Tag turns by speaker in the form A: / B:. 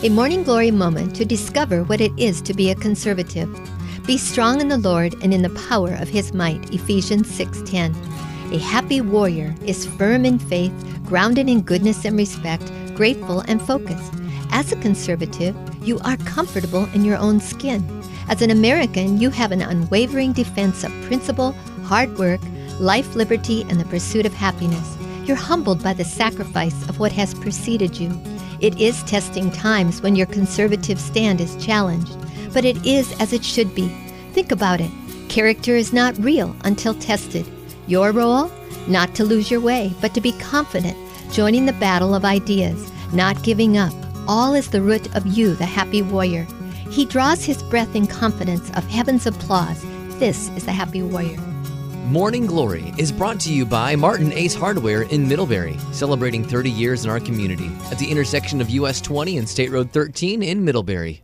A: A morning glory moment to discover what it is to be a conservative. Be strong in the Lord and in the power of his might. Ephesians 6:10. A happy warrior is firm in faith, grounded in goodness and respect, grateful and focused. As a conservative, you are comfortable in your own skin. As an American, you have an unwavering defense of principle, hard work, life, liberty, and the pursuit of happiness. You're humbled by the sacrifice of what has preceded you. It is testing times when your conservative stand is challenged, but it is as it should be. Think about it. Character is not real until tested. Your role? Not to lose your way, but to be confident, joining the battle of ideas, not giving up. All is the root of you, the happy warrior. He draws his breath in confidence of heaven's applause. This is the happy warrior.
B: Morning Glory is brought to you by Martin Ace Hardware in Middlebury, celebrating 30 years in our community at the intersection of US 20 and State Road 13 in Middlebury.